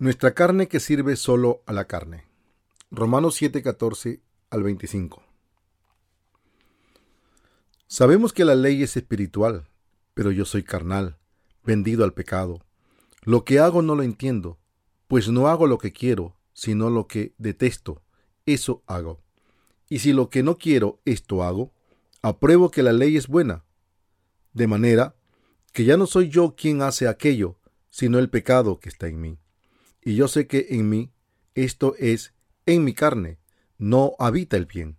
Nuestra carne que sirve solo a la carne. Romanos 7:14 al 25. Sabemos que la ley es espiritual, pero yo soy carnal, vendido al pecado. Lo que hago no lo entiendo, pues no hago lo que quiero, sino lo que detesto, eso hago. Y si lo que no quiero, esto hago, apruebo que la ley es buena. De manera que ya no soy yo quien hace aquello, sino el pecado que está en mí y yo sé que en mí, esto es, en mi carne, no habita el bien,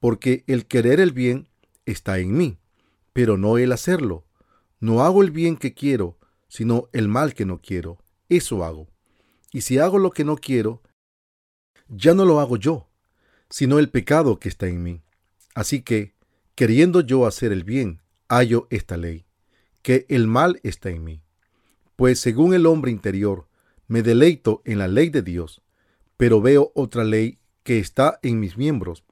porque el querer el bien está en mí, pero no el hacerlo. No hago el bien que quiero, sino el mal que no quiero. Eso hago. Y si hago lo que no quiero, ya no lo hago yo, sino el pecado que está en mí. Así que, queriendo yo hacer el bien, hallo esta ley, que el mal está en mí. Pues según el hombre interior, me deleito en la ley de Dios, pero veo otra ley que está en mis miembros,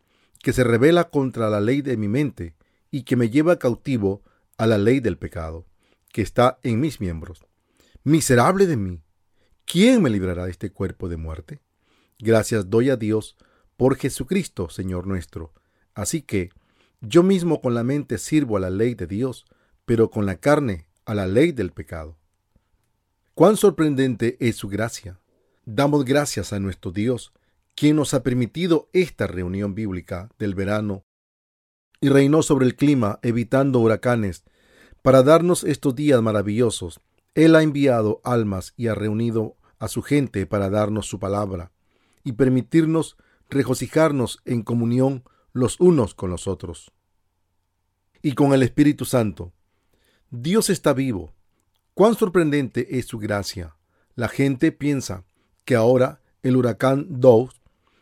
que se revela contra la ley de mi mente y que me lleva cautivo a la ley del pecado, que está en mis miembros. Miserable de mí, ¿quién me librará de este cuerpo de muerte? Gracias doy a Dios por Jesucristo, Señor nuestro. Así que yo mismo con la mente sirvo a la ley de Dios, pero con la carne a la ley del pecado. Cuán sorprendente es su gracia. Damos gracias a nuestro Dios, quien nos ha permitido esta reunión bíblica del verano y reinó sobre el clima, evitando huracanes, para darnos estos días maravillosos. Él ha enviado almas y ha reunido a su gente para darnos su palabra y permitirnos regocijarnos en comunión los unos con los otros. Y con el Espíritu Santo. Dios está vivo Cuán sorprendente es su gracia. La gente piensa que ahora el huracán Dove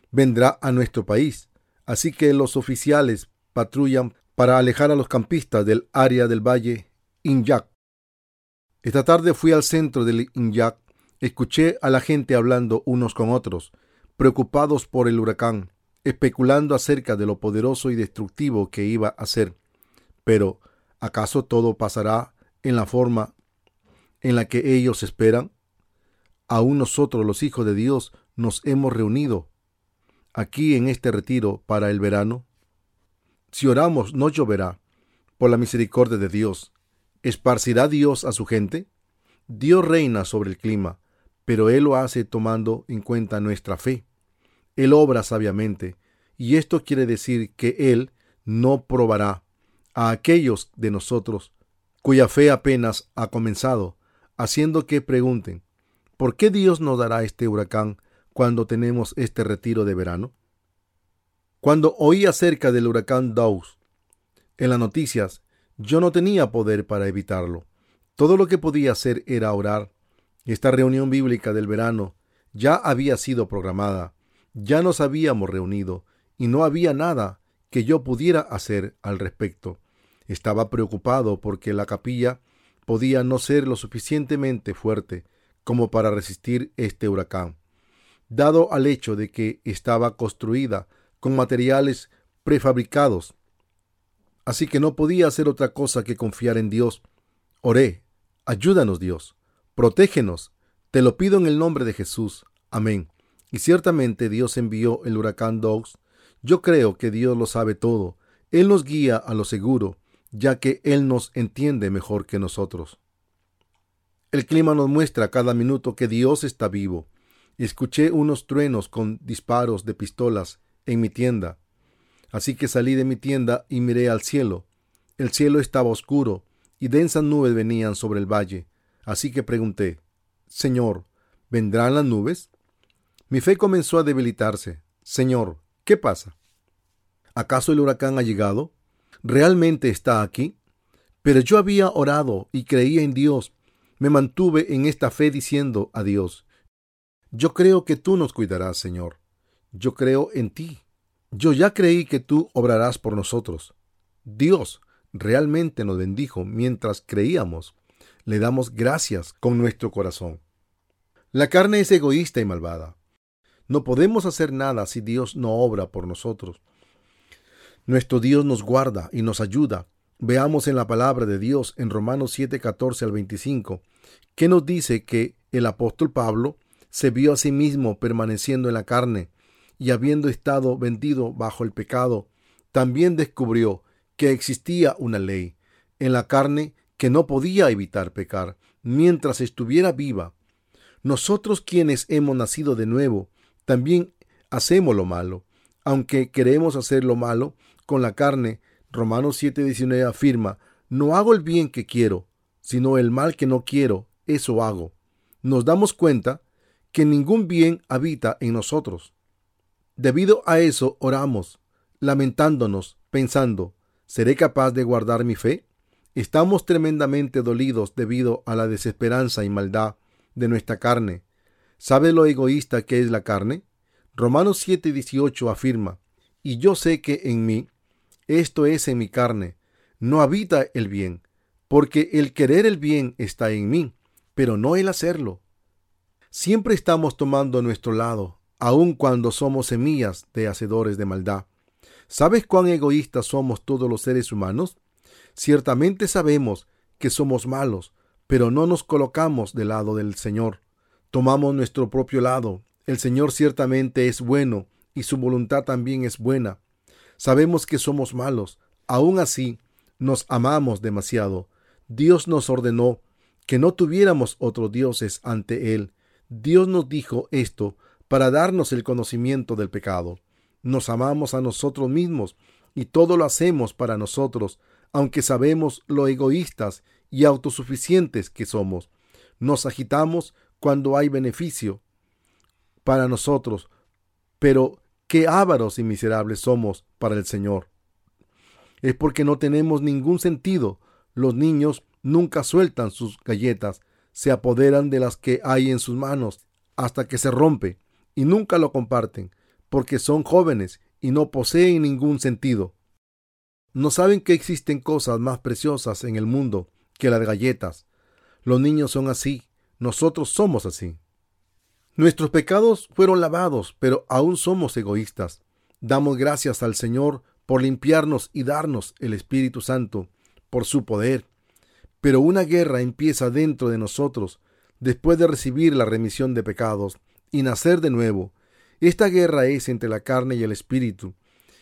vendrá a nuestro país, así que los oficiales patrullan para alejar a los campistas del área del valle Inyak. Esta tarde fui al centro del Inyak, escuché a la gente hablando unos con otros, preocupados por el huracán, especulando acerca de lo poderoso y destructivo que iba a ser. Pero, ¿acaso todo pasará en la forma en la que ellos esperan? Aún nosotros, los hijos de Dios, nos hemos reunido aquí en este retiro para el verano. Si oramos, no lloverá. Por la misericordia de Dios, ¿esparcirá Dios a su gente? Dios reina sobre el clima, pero Él lo hace tomando en cuenta nuestra fe. Él obra sabiamente, y esto quiere decir que Él no probará a aquellos de nosotros cuya fe apenas ha comenzado, haciendo que pregunten, ¿por qué Dios nos dará este huracán cuando tenemos este retiro de verano? Cuando oí acerca del huracán Daus en las noticias, yo no tenía poder para evitarlo. Todo lo que podía hacer era orar. Esta reunión bíblica del verano ya había sido programada, ya nos habíamos reunido y no había nada que yo pudiera hacer al respecto. Estaba preocupado porque la capilla podía no ser lo suficientemente fuerte como para resistir este huracán, dado al hecho de que estaba construida con materiales prefabricados. Así que no podía hacer otra cosa que confiar en Dios. Oré, ayúdanos Dios, protégenos, te lo pido en el nombre de Jesús. Amén. Y ciertamente Dios envió el huracán Dogs. Yo creo que Dios lo sabe todo. Él nos guía a lo seguro ya que Él nos entiende mejor que nosotros. El clima nos muestra cada minuto que Dios está vivo. Escuché unos truenos con disparos de pistolas en mi tienda. Así que salí de mi tienda y miré al cielo. El cielo estaba oscuro y densas nubes venían sobre el valle. Así que pregunté, Señor, ¿vendrán las nubes? Mi fe comenzó a debilitarse. Señor, ¿qué pasa? ¿Acaso el huracán ha llegado? Realmente está aquí? Pero yo había orado y creía en Dios. Me mantuve en esta fe diciendo a Dios, yo creo que tú nos cuidarás, Señor. Yo creo en ti. Yo ya creí que tú obrarás por nosotros. Dios realmente nos bendijo mientras creíamos. Le damos gracias con nuestro corazón. La carne es egoísta y malvada. No podemos hacer nada si Dios no obra por nosotros. Nuestro Dios nos guarda y nos ayuda. Veamos en la palabra de Dios en Romanos 7, 14 al 25, que nos dice que el apóstol Pablo se vio a sí mismo permaneciendo en la carne y habiendo estado vendido bajo el pecado, también descubrió que existía una ley en la carne que no podía evitar pecar mientras estuviera viva. Nosotros quienes hemos nacido de nuevo, también hacemos lo malo, aunque queremos hacer lo malo con la carne. Romanos 7:19 afirma, no hago el bien que quiero, sino el mal que no quiero, eso hago. Nos damos cuenta que ningún bien habita en nosotros. Debido a eso oramos, lamentándonos, pensando, ¿seré capaz de guardar mi fe? Estamos tremendamente dolidos debido a la desesperanza y maldad de nuestra carne. ¿Sabe lo egoísta que es la carne? Romanos 7:18 afirma, y yo sé que en mí, esto es en mi carne, no habita el bien, porque el querer el bien está en mí, pero no el hacerlo. Siempre estamos tomando nuestro lado, aun cuando somos semillas de hacedores de maldad. ¿Sabes cuán egoístas somos todos los seres humanos? Ciertamente sabemos que somos malos, pero no nos colocamos del lado del Señor. Tomamos nuestro propio lado. El Señor ciertamente es bueno y su voluntad también es buena. Sabemos que somos malos. Aún así, nos amamos demasiado. Dios nos ordenó que no tuviéramos otros dioses ante Él. Dios nos dijo esto para darnos el conocimiento del pecado. Nos amamos a nosotros mismos y todo lo hacemos para nosotros, aunque sabemos lo egoístas y autosuficientes que somos. Nos agitamos cuando hay beneficio para nosotros, pero qué ávaros y miserables somos para el Señor. Es porque no tenemos ningún sentido. Los niños nunca sueltan sus galletas, se apoderan de las que hay en sus manos hasta que se rompe y nunca lo comparten, porque son jóvenes y no poseen ningún sentido. No saben que existen cosas más preciosas en el mundo que las galletas. Los niños son así, nosotros somos así. Nuestros pecados fueron lavados, pero aún somos egoístas. Damos gracias al Señor por limpiarnos y darnos el Espíritu Santo, por su poder. Pero una guerra empieza dentro de nosotros después de recibir la remisión de pecados y nacer de nuevo. Esta guerra es entre la carne y el Espíritu.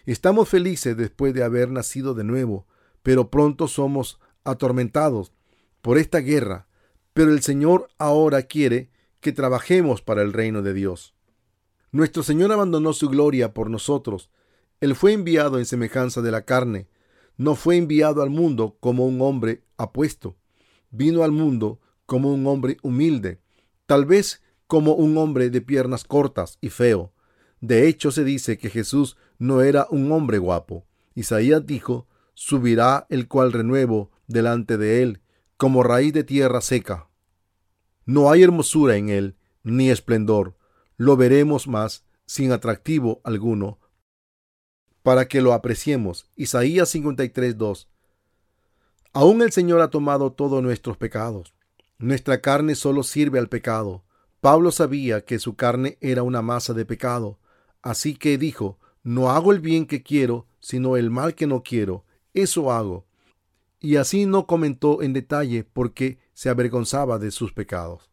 Estamos felices después de haber nacido de nuevo, pero pronto somos atormentados por esta guerra. Pero el Señor ahora quiere que trabajemos para el reino de Dios. Nuestro Señor abandonó su gloria por nosotros. Él fue enviado en semejanza de la carne. No fue enviado al mundo como un hombre apuesto. Vino al mundo como un hombre humilde, tal vez como un hombre de piernas cortas y feo. De hecho, se dice que Jesús no era un hombre guapo. Isaías dijo, subirá el cual renuevo delante de él, como raíz de tierra seca. No hay hermosura en él, ni esplendor. Lo veremos más, sin atractivo alguno, para que lo apreciemos. Isaías 53, 2. Aún el Señor ha tomado todos nuestros pecados. Nuestra carne solo sirve al pecado. Pablo sabía que su carne era una masa de pecado, así que dijo, no hago el bien que quiero, sino el mal que no quiero. Eso hago. Y así no comentó en detalle porque se avergonzaba de sus pecados.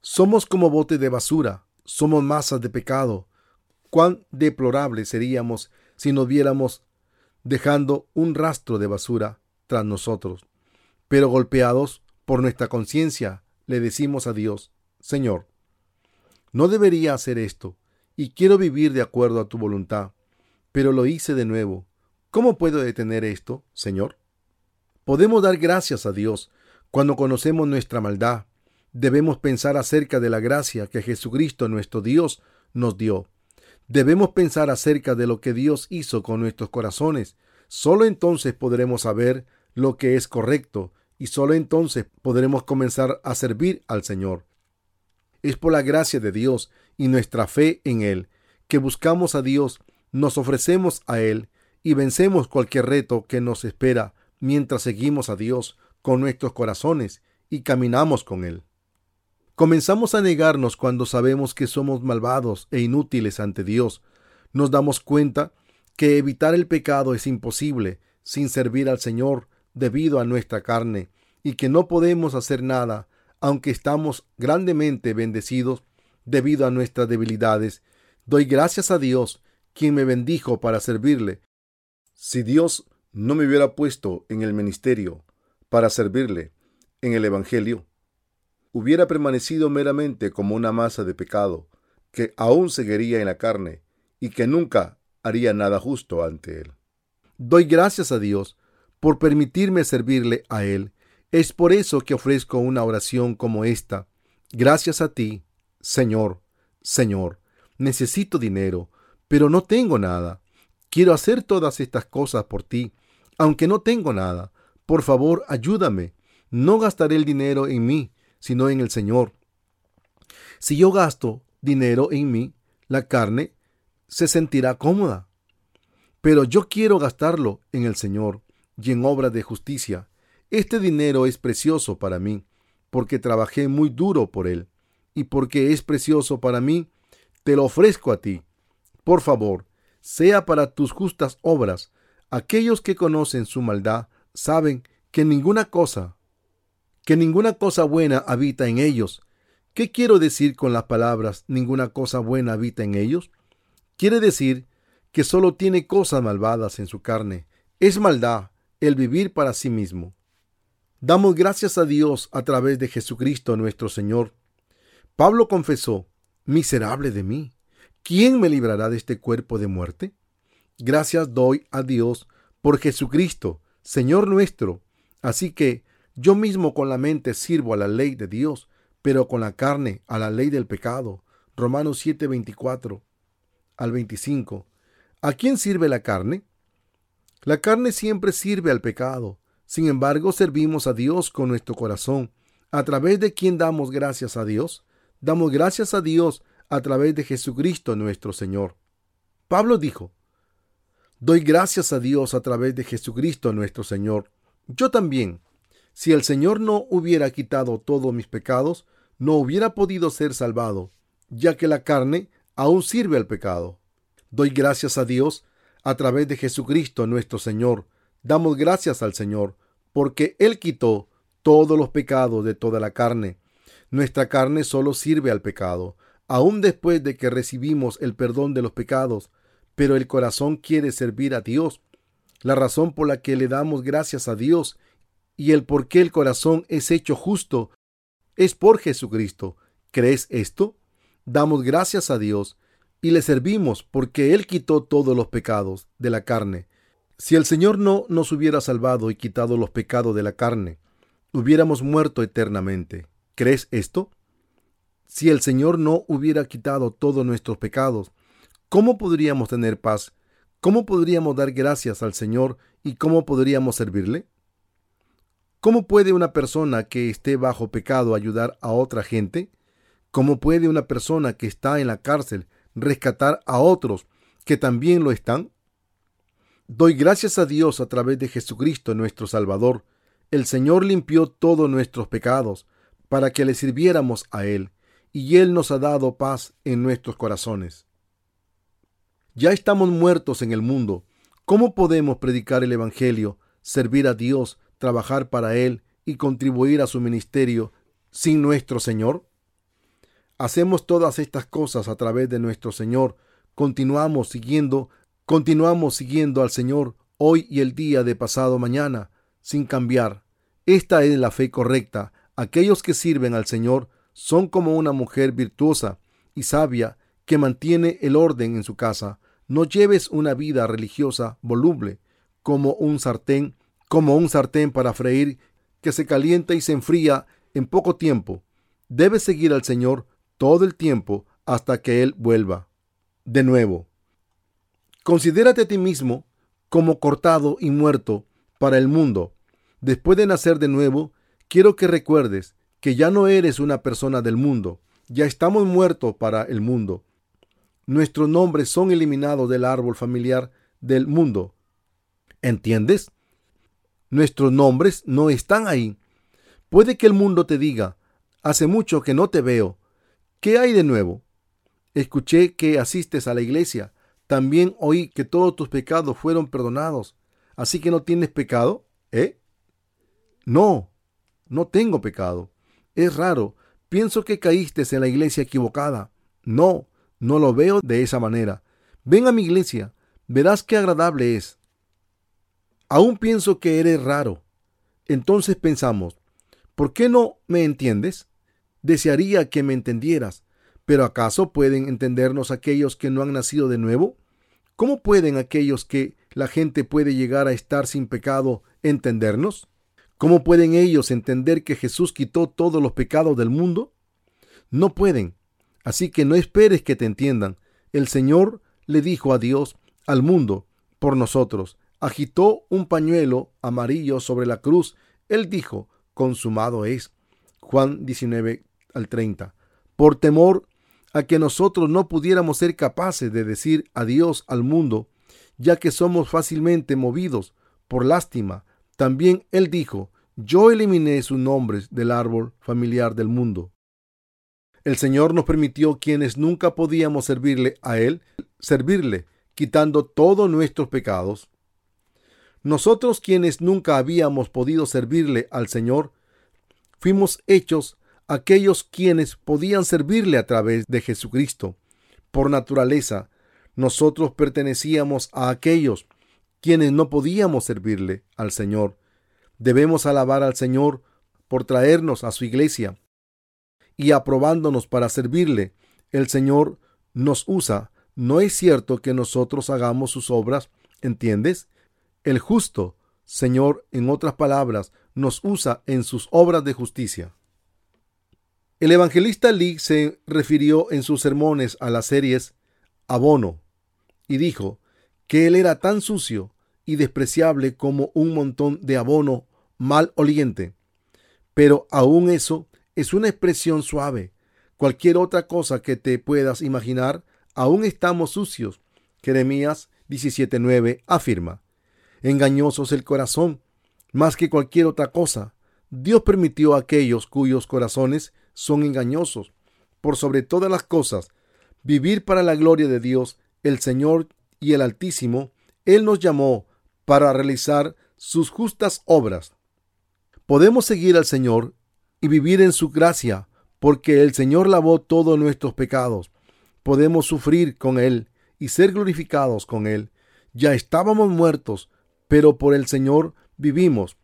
Somos como bote de basura, somos masas de pecado. Cuán deplorable seríamos si nos viéramos dejando un rastro de basura tras nosotros. Pero golpeados por nuestra conciencia, le decimos a Dios, Señor, no debería hacer esto, y quiero vivir de acuerdo a tu voluntad, pero lo hice de nuevo. ¿Cómo puedo detener esto, Señor? Podemos dar gracias a Dios cuando conocemos nuestra maldad. Debemos pensar acerca de la gracia que Jesucristo nuestro Dios nos dio. Debemos pensar acerca de lo que Dios hizo con nuestros corazones. Solo entonces podremos saber lo que es correcto y solo entonces podremos comenzar a servir al Señor. Es por la gracia de Dios y nuestra fe en Él que buscamos a Dios, nos ofrecemos a Él y vencemos cualquier reto que nos espera mientras seguimos a Dios con nuestros corazones y caminamos con Él. Comenzamos a negarnos cuando sabemos que somos malvados e inútiles ante Dios. Nos damos cuenta que evitar el pecado es imposible sin servir al Señor debido a nuestra carne y que no podemos hacer nada, aunque estamos grandemente bendecidos debido a nuestras debilidades. Doy gracias a Dios, quien me bendijo para servirle. Si Dios no me hubiera puesto en el ministerio para servirle en el Evangelio, hubiera permanecido meramente como una masa de pecado que aún seguiría en la carne y que nunca haría nada justo ante Él. Doy gracias a Dios por permitirme servirle a Él. Es por eso que ofrezco una oración como esta. Gracias a ti, Señor, Señor, necesito dinero, pero no tengo nada. Quiero hacer todas estas cosas por ti, aunque no tengo nada. Por favor, ayúdame. No gastaré el dinero en mí, sino en el Señor. Si yo gasto dinero en mí, la carne se sentirá cómoda. Pero yo quiero gastarlo en el Señor y en obras de justicia. Este dinero es precioso para mí, porque trabajé muy duro por él, y porque es precioso para mí, te lo ofrezco a ti. Por favor, sea para tus justas obras. Aquellos que conocen su maldad saben que ninguna cosa que ninguna cosa buena habita en ellos. ¿Qué quiero decir con las palabras ninguna cosa buena habita en ellos? Quiere decir que solo tiene cosas malvadas en su carne. Es maldad el vivir para sí mismo. Damos gracias a Dios a través de Jesucristo nuestro Señor. Pablo confesó, miserable de mí, ¿quién me librará de este cuerpo de muerte? Gracias doy a Dios por Jesucristo, Señor nuestro. Así que yo mismo con la mente sirvo a la ley de Dios, pero con la carne a la ley del pecado. Romanos 7, 24 al 25. ¿A quién sirve la carne? La carne siempre sirve al pecado. Sin embargo, servimos a Dios con nuestro corazón. ¿A través de quién damos gracias a Dios? Damos gracias a Dios a través de Jesucristo nuestro Señor. Pablo dijo, Doy gracias a Dios a través de Jesucristo nuestro Señor. Yo también si el Señor no hubiera quitado todos mis pecados, no hubiera podido ser salvado, ya que la carne aún sirve al pecado. Doy gracias a Dios a través de Jesucristo nuestro Señor. Damos gracias al Señor, porque Él quitó todos los pecados de toda la carne. Nuestra carne solo sirve al pecado, aun después de que recibimos el perdón de los pecados, pero el corazón quiere servir a Dios. La razón por la que le damos gracias a Dios y el por qué el corazón es hecho justo es por Jesucristo. ¿Crees esto? Damos gracias a Dios y le servimos porque Él quitó todos los pecados de la carne. Si el Señor no nos hubiera salvado y quitado los pecados de la carne, hubiéramos muerto eternamente. ¿Crees esto? Si el Señor no hubiera quitado todos nuestros pecados, ¿cómo podríamos tener paz? ¿Cómo podríamos dar gracias al Señor y cómo podríamos servirle? ¿Cómo puede una persona que esté bajo pecado ayudar a otra gente? ¿Cómo puede una persona que está en la cárcel rescatar a otros que también lo están? Doy gracias a Dios a través de Jesucristo nuestro Salvador. El Señor limpió todos nuestros pecados para que le sirviéramos a Él, y Él nos ha dado paz en nuestros corazones. Ya estamos muertos en el mundo. ¿Cómo podemos predicar el Evangelio, servir a Dios, trabajar para Él y contribuir a su ministerio sin nuestro Señor? Hacemos todas estas cosas a través de nuestro Señor. Continuamos siguiendo, continuamos siguiendo al Señor hoy y el día de pasado mañana, sin cambiar. Esta es la fe correcta. Aquellos que sirven al Señor son como una mujer virtuosa y sabia que mantiene el orden en su casa. No lleves una vida religiosa voluble como un sartén como un sartén para freír que se calienta y se enfría en poco tiempo. Debes seguir al Señor todo el tiempo hasta que Él vuelva. De nuevo, considérate a ti mismo como cortado y muerto para el mundo. Después de nacer de nuevo, quiero que recuerdes que ya no eres una persona del mundo, ya estamos muertos para el mundo. Nuestros nombres son eliminados del árbol familiar del mundo. ¿Entiendes? Nuestros nombres no están ahí. Puede que el mundo te diga, hace mucho que no te veo. ¿Qué hay de nuevo? Escuché que asistes a la iglesia. También oí que todos tus pecados fueron perdonados. Así que no tienes pecado, ¿eh? No, no tengo pecado. Es raro. Pienso que caíste en la iglesia equivocada. No, no lo veo de esa manera. Ven a mi iglesia, verás qué agradable es. Aún pienso que eres raro. Entonces pensamos, ¿por qué no me entiendes? Desearía que me entendieras, pero ¿acaso pueden entendernos aquellos que no han nacido de nuevo? ¿Cómo pueden aquellos que la gente puede llegar a estar sin pecado entendernos? ¿Cómo pueden ellos entender que Jesús quitó todos los pecados del mundo? No pueden. Así que no esperes que te entiendan. El Señor le dijo a Dios, al mundo, por nosotros. Agitó un pañuelo amarillo sobre la cruz. Él dijo, consumado es. Juan 19 al 30. Por temor a que nosotros no pudiéramos ser capaces de decir adiós al mundo, ya que somos fácilmente movidos por lástima, también Él dijo, yo eliminé sus nombres del árbol familiar del mundo. El Señor nos permitió quienes nunca podíamos servirle a Él, servirle, quitando todos nuestros pecados. Nosotros quienes nunca habíamos podido servirle al Señor, fuimos hechos aquellos quienes podían servirle a través de Jesucristo. Por naturaleza, nosotros pertenecíamos a aquellos quienes no podíamos servirle al Señor. Debemos alabar al Señor por traernos a su iglesia y aprobándonos para servirle. El Señor nos usa. No es cierto que nosotros hagamos sus obras, ¿entiendes? El justo, Señor, en otras palabras, nos usa en sus obras de justicia. El evangelista Lee se refirió en sus sermones a las series abono y dijo que él era tan sucio y despreciable como un montón de abono mal oliente. Pero aún eso es una expresión suave. Cualquier otra cosa que te puedas imaginar, aún estamos sucios. Jeremías 17:9 afirma. Engañosos el corazón, más que cualquier otra cosa. Dios permitió a aquellos cuyos corazones son engañosos. Por sobre todas las cosas, vivir para la gloria de Dios, el Señor y el Altísimo, Él nos llamó para realizar sus justas obras. Podemos seguir al Señor y vivir en su gracia, porque el Señor lavó todos nuestros pecados. Podemos sufrir con Él y ser glorificados con Él. Ya estábamos muertos, pero por el Señor vivimos.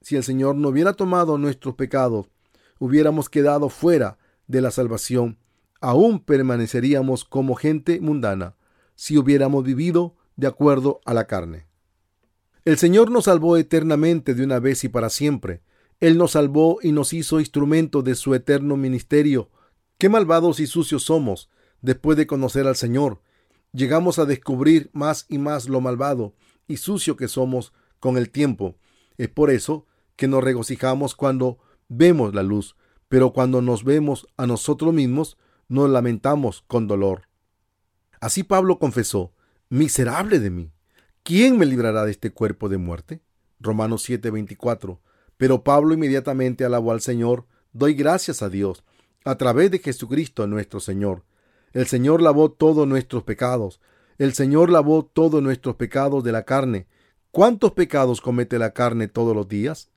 Si el Señor no hubiera tomado nuestros pecados, hubiéramos quedado fuera de la salvación, aún permaneceríamos como gente mundana si hubiéramos vivido de acuerdo a la carne. El Señor nos salvó eternamente de una vez y para siempre. Él nos salvó y nos hizo instrumento de su eterno ministerio. Qué malvados y sucios somos después de conocer al Señor. Llegamos a descubrir más y más lo malvado y sucio que somos con el tiempo. Es por eso que nos regocijamos cuando vemos la luz, pero cuando nos vemos a nosotros mismos, nos lamentamos con dolor. Así Pablo confesó, miserable de mí, ¿quién me librará de este cuerpo de muerte? Romanos 7:24. Pero Pablo inmediatamente alabó al Señor, doy gracias a Dios, a través de Jesucristo nuestro Señor. El Señor lavó todos nuestros pecados, el Señor lavó todos nuestros pecados de la carne. ¿Cuántos pecados comete la carne todos los días?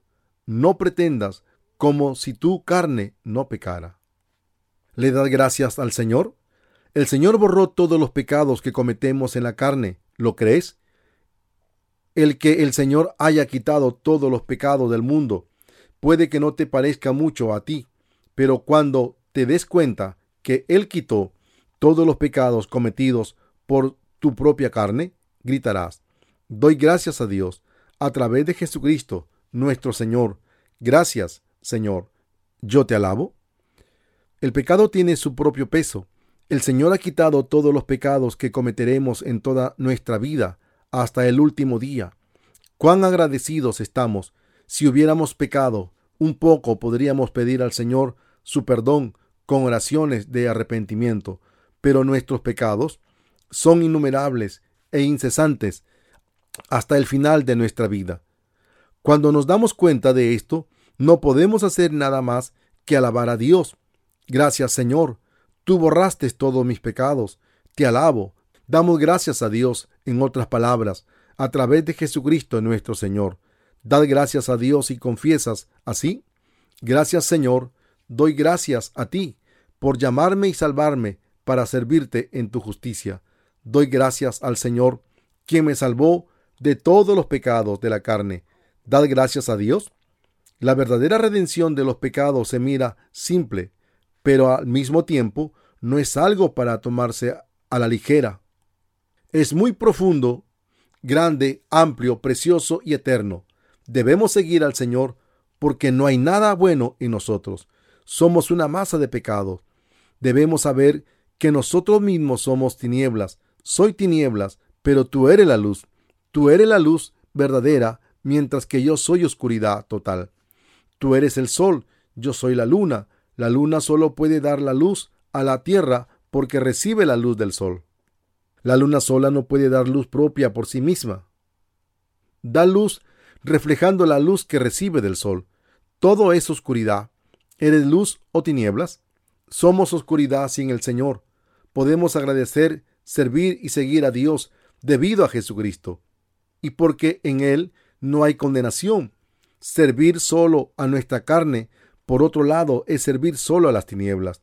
No pretendas como si tu carne no pecara. ¿Le das gracias al Señor? El Señor borró todos los pecados que cometemos en la carne. ¿Lo crees? El que el Señor haya quitado todos los pecados del mundo puede que no te parezca mucho a ti, pero cuando te des cuenta que Él quitó todos los pecados cometidos por tu propia carne, gritarás, doy gracias a Dios a través de Jesucristo, nuestro Señor. Gracias, Señor, yo te alabo? El pecado tiene su propio peso. El Señor ha quitado todos los pecados que cometeremos en toda nuestra vida hasta el último día. Cuán agradecidos estamos. Si hubiéramos pecado un poco, podríamos pedir al Señor su perdón con oraciones de arrepentimiento, pero nuestros pecados son innumerables e incesantes hasta el final de nuestra vida. Cuando nos damos cuenta de esto, no podemos hacer nada más que alabar a Dios. Gracias Señor, tú borraste todos mis pecados. Te alabo. Damos gracias a Dios, en otras palabras, a través de Jesucristo nuestro Señor. Dad gracias a Dios y confiesas así. Gracias Señor, doy gracias a ti por llamarme y salvarme para servirte en tu justicia. Doy gracias al Señor, quien me salvó de todos los pecados de la carne. Dad gracias a Dios. La verdadera redención de los pecados se mira simple, pero al mismo tiempo no es algo para tomarse a la ligera. Es muy profundo, grande, amplio, precioso y eterno. Debemos seguir al Señor porque no hay nada bueno en nosotros. Somos una masa de pecados. Debemos saber que nosotros mismos somos tinieblas. Soy tinieblas, pero tú eres la luz. Tú eres la luz verdadera, mientras que yo soy oscuridad total. Tú eres el sol, yo soy la luna. La luna solo puede dar la luz a la tierra porque recibe la luz del sol. La luna sola no puede dar luz propia por sí misma. Da luz reflejando la luz que recibe del sol. Todo es oscuridad. ¿Eres luz o tinieblas? Somos oscuridad sin el Señor. Podemos agradecer, servir y seguir a Dios debido a Jesucristo. Y porque en Él no hay condenación. Servir solo a nuestra carne, por otro lado, es servir solo a las tinieblas.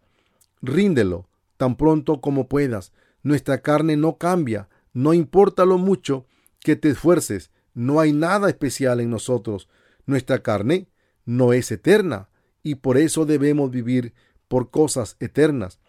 Ríndelo tan pronto como puedas. Nuestra carne no cambia, no importa lo mucho que te esfuerces, no hay nada especial en nosotros. Nuestra carne no es eterna y por eso debemos vivir por cosas eternas.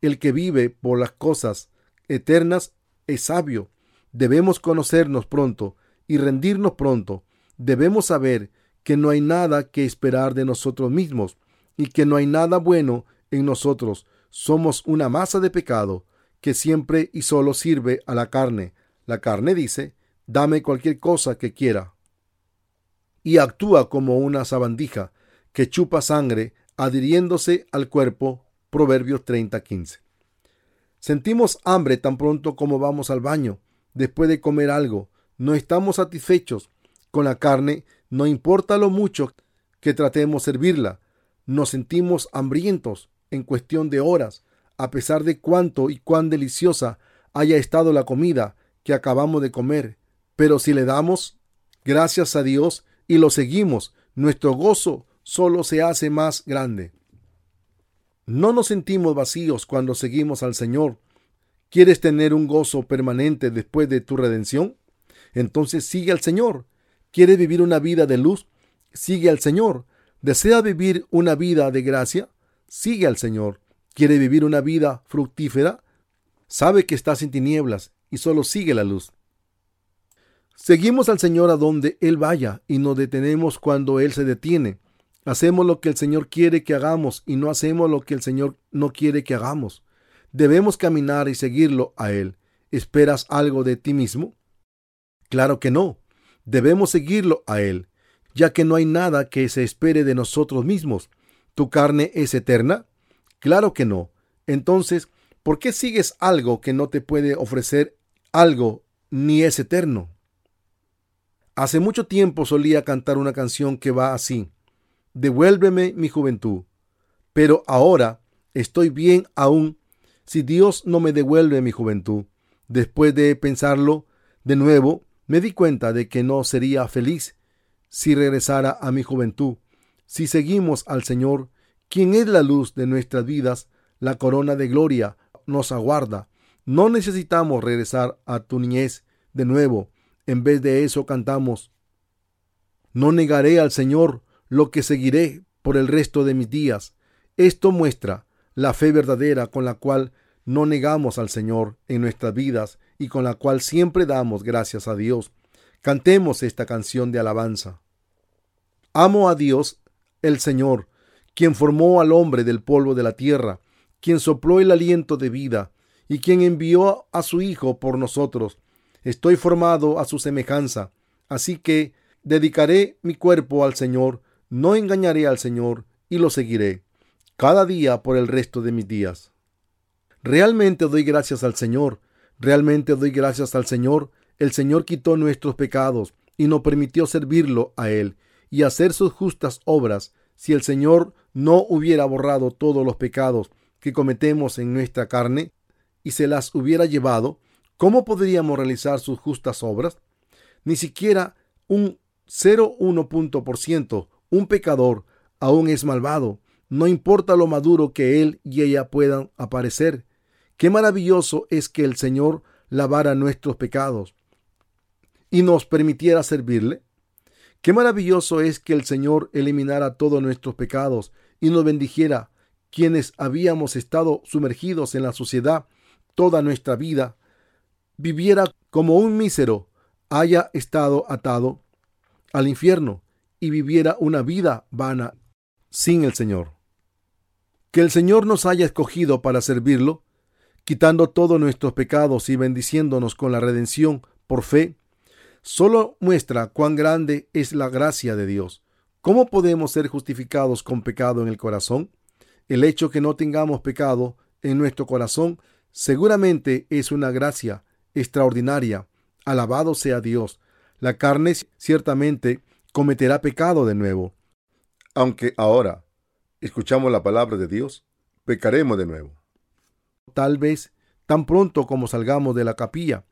El que vive por las cosas eternas es sabio. Debemos conocernos pronto y rendirnos pronto. Debemos saber que no hay nada que esperar de nosotros mismos y que no hay nada bueno en nosotros. Somos una masa de pecado que siempre y solo sirve a la carne. La carne dice, dame cualquier cosa que quiera. Y actúa como una sabandija que chupa sangre adhiriéndose al cuerpo. Proverbios 30:15. Sentimos hambre tan pronto como vamos al baño, después de comer algo. No estamos satisfechos con la carne, no importa lo mucho que tratemos servirla. Nos sentimos hambrientos en cuestión de horas, a pesar de cuánto y cuán deliciosa haya estado la comida que acabamos de comer. Pero si le damos gracias a Dios y lo seguimos, nuestro gozo solo se hace más grande. No nos sentimos vacíos cuando seguimos al Señor. ¿Quieres tener un gozo permanente después de tu redención? Entonces sigue al Señor. ¿Quieres vivir una vida de luz? Sigue al Señor. ¿Desea vivir una vida de gracia? Sigue al Señor. ¿Quiere vivir una vida fructífera? Sabe que estás en tinieblas y solo sigue la luz. Seguimos al Señor a donde Él vaya y nos detenemos cuando Él se detiene. Hacemos lo que el Señor quiere que hagamos y no hacemos lo que el Señor no quiere que hagamos. Debemos caminar y seguirlo a Él. ¿Esperas algo de ti mismo? Claro que no. Debemos seguirlo a Él, ya que no hay nada que se espere de nosotros mismos. ¿Tu carne es eterna? Claro que no. Entonces, ¿por qué sigues algo que no te puede ofrecer algo ni es eterno? Hace mucho tiempo solía cantar una canción que va así. Devuélveme mi juventud. Pero ahora estoy bien aún si Dios no me devuelve mi juventud. Después de pensarlo de nuevo, me di cuenta de que no sería feliz si regresara a mi juventud. Si seguimos al Señor, quien es la luz de nuestras vidas, la corona de gloria nos aguarda. No necesitamos regresar a tu niñez de nuevo. En vez de eso cantamos, no negaré al Señor lo que seguiré por el resto de mis días. Esto muestra la fe verdadera con la cual no negamos al Señor en nuestras vidas y con la cual siempre damos gracias a Dios. Cantemos esta canción de alabanza. Amo a Dios, el Señor, quien formó al hombre del polvo de la tierra, quien sopló el aliento de vida y quien envió a su Hijo por nosotros Estoy formado a su semejanza, así que dedicaré mi cuerpo al Señor, no engañaré al Señor y lo seguiré cada día por el resto de mis días. Realmente doy gracias al Señor, realmente doy gracias al Señor. El Señor quitó nuestros pecados y nos permitió servirlo a Él y hacer sus justas obras. Si el Señor no hubiera borrado todos los pecados que cometemos en nuestra carne y se las hubiera llevado, ¿Cómo podríamos realizar sus justas obras? Ni siquiera un 0,1%, un pecador, aún es malvado. No importa lo maduro que él y ella puedan aparecer. Qué maravilloso es que el Señor lavara nuestros pecados y nos permitiera servirle. Qué maravilloso es que el Señor eliminara todos nuestros pecados y nos bendijera, quienes habíamos estado sumergidos en la sociedad toda nuestra vida, viviera como un mísero, haya estado atado al infierno y viviera una vida vana sin el Señor. Que el Señor nos haya escogido para servirlo, quitando todos nuestros pecados y bendiciéndonos con la redención por fe, solo muestra cuán grande es la gracia de Dios. ¿Cómo podemos ser justificados con pecado en el corazón? El hecho que no tengamos pecado en nuestro corazón seguramente es una gracia extraordinaria. Alabado sea Dios. La carne ciertamente cometerá pecado de nuevo. Aunque ahora escuchamos la palabra de Dios, pecaremos de nuevo. Tal vez tan pronto como salgamos de la capilla.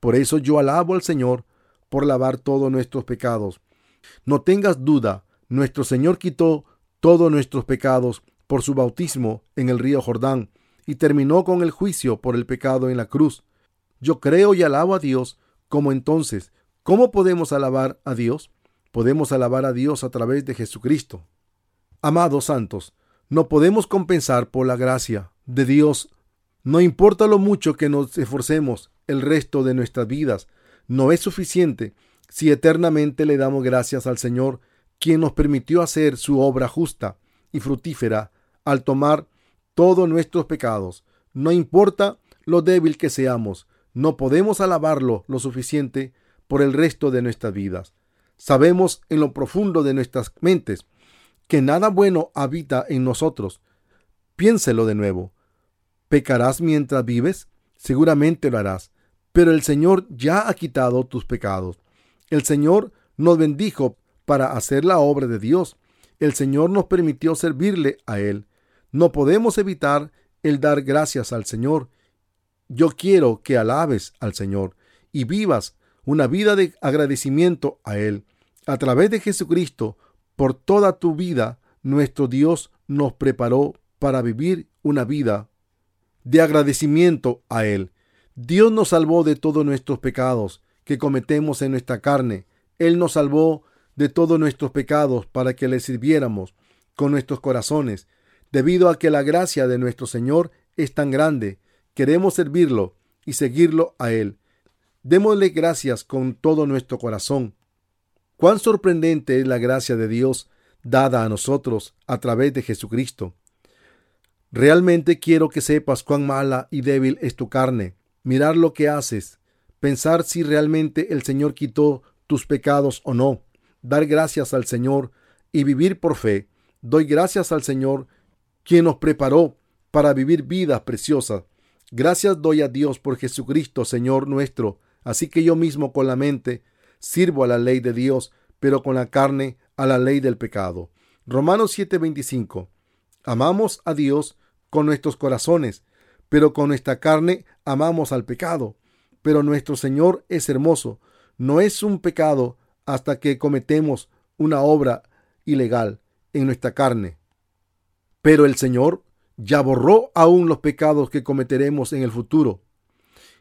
Por eso yo alabo al Señor por lavar todos nuestros pecados. No tengas duda, nuestro Señor quitó todos nuestros pecados por su bautismo en el río Jordán y terminó con el juicio por el pecado en la cruz. Yo creo y alabo a Dios como entonces. ¿Cómo podemos alabar a Dios? Podemos alabar a Dios a través de Jesucristo. Amados santos, no podemos compensar por la gracia de Dios. No importa lo mucho que nos esforcemos el resto de nuestras vidas, no es suficiente si eternamente le damos gracias al Señor, quien nos permitió hacer su obra justa y fructífera al tomar todos nuestros pecados. No importa lo débil que seamos, no podemos alabarlo lo suficiente por el resto de nuestras vidas. Sabemos en lo profundo de nuestras mentes que nada bueno habita en nosotros. Piénselo de nuevo. ¿Pecarás mientras vives? Seguramente lo harás. Pero el Señor ya ha quitado tus pecados. El Señor nos bendijo para hacer la obra de Dios. El Señor nos permitió servirle a Él. No podemos evitar el dar gracias al Señor yo quiero que alabes al Señor y vivas una vida de agradecimiento a Él. A través de Jesucristo, por toda tu vida, nuestro Dios nos preparó para vivir una vida de agradecimiento a Él. Dios nos salvó de todos nuestros pecados que cometemos en nuestra carne. Él nos salvó de todos nuestros pecados para que le sirviéramos con nuestros corazones, debido a que la gracia de nuestro Señor es tan grande Queremos servirlo y seguirlo a Él. Démosle gracias con todo nuestro corazón. Cuán sorprendente es la gracia de Dios dada a nosotros a través de Jesucristo. Realmente quiero que sepas cuán mala y débil es tu carne, mirar lo que haces, pensar si realmente el Señor quitó tus pecados o no, dar gracias al Señor y vivir por fe. Doy gracias al Señor, quien nos preparó para vivir vidas preciosas Gracias doy a Dios por Jesucristo, Señor nuestro. Así que yo mismo con la mente sirvo a la ley de Dios, pero con la carne a la ley del pecado. Romanos 7:25. Amamos a Dios con nuestros corazones, pero con nuestra carne amamos al pecado. Pero nuestro Señor es hermoso. No es un pecado hasta que cometemos una obra ilegal en nuestra carne. Pero el Señor ya borró aún los pecados que cometeremos en el futuro.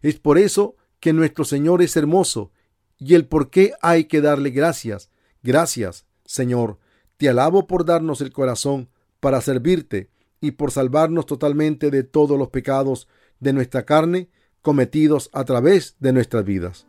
Es por eso que nuestro Señor es hermoso y el por qué hay que darle gracias. Gracias, Señor. Te alabo por darnos el corazón para servirte y por salvarnos totalmente de todos los pecados de nuestra carne cometidos a través de nuestras vidas.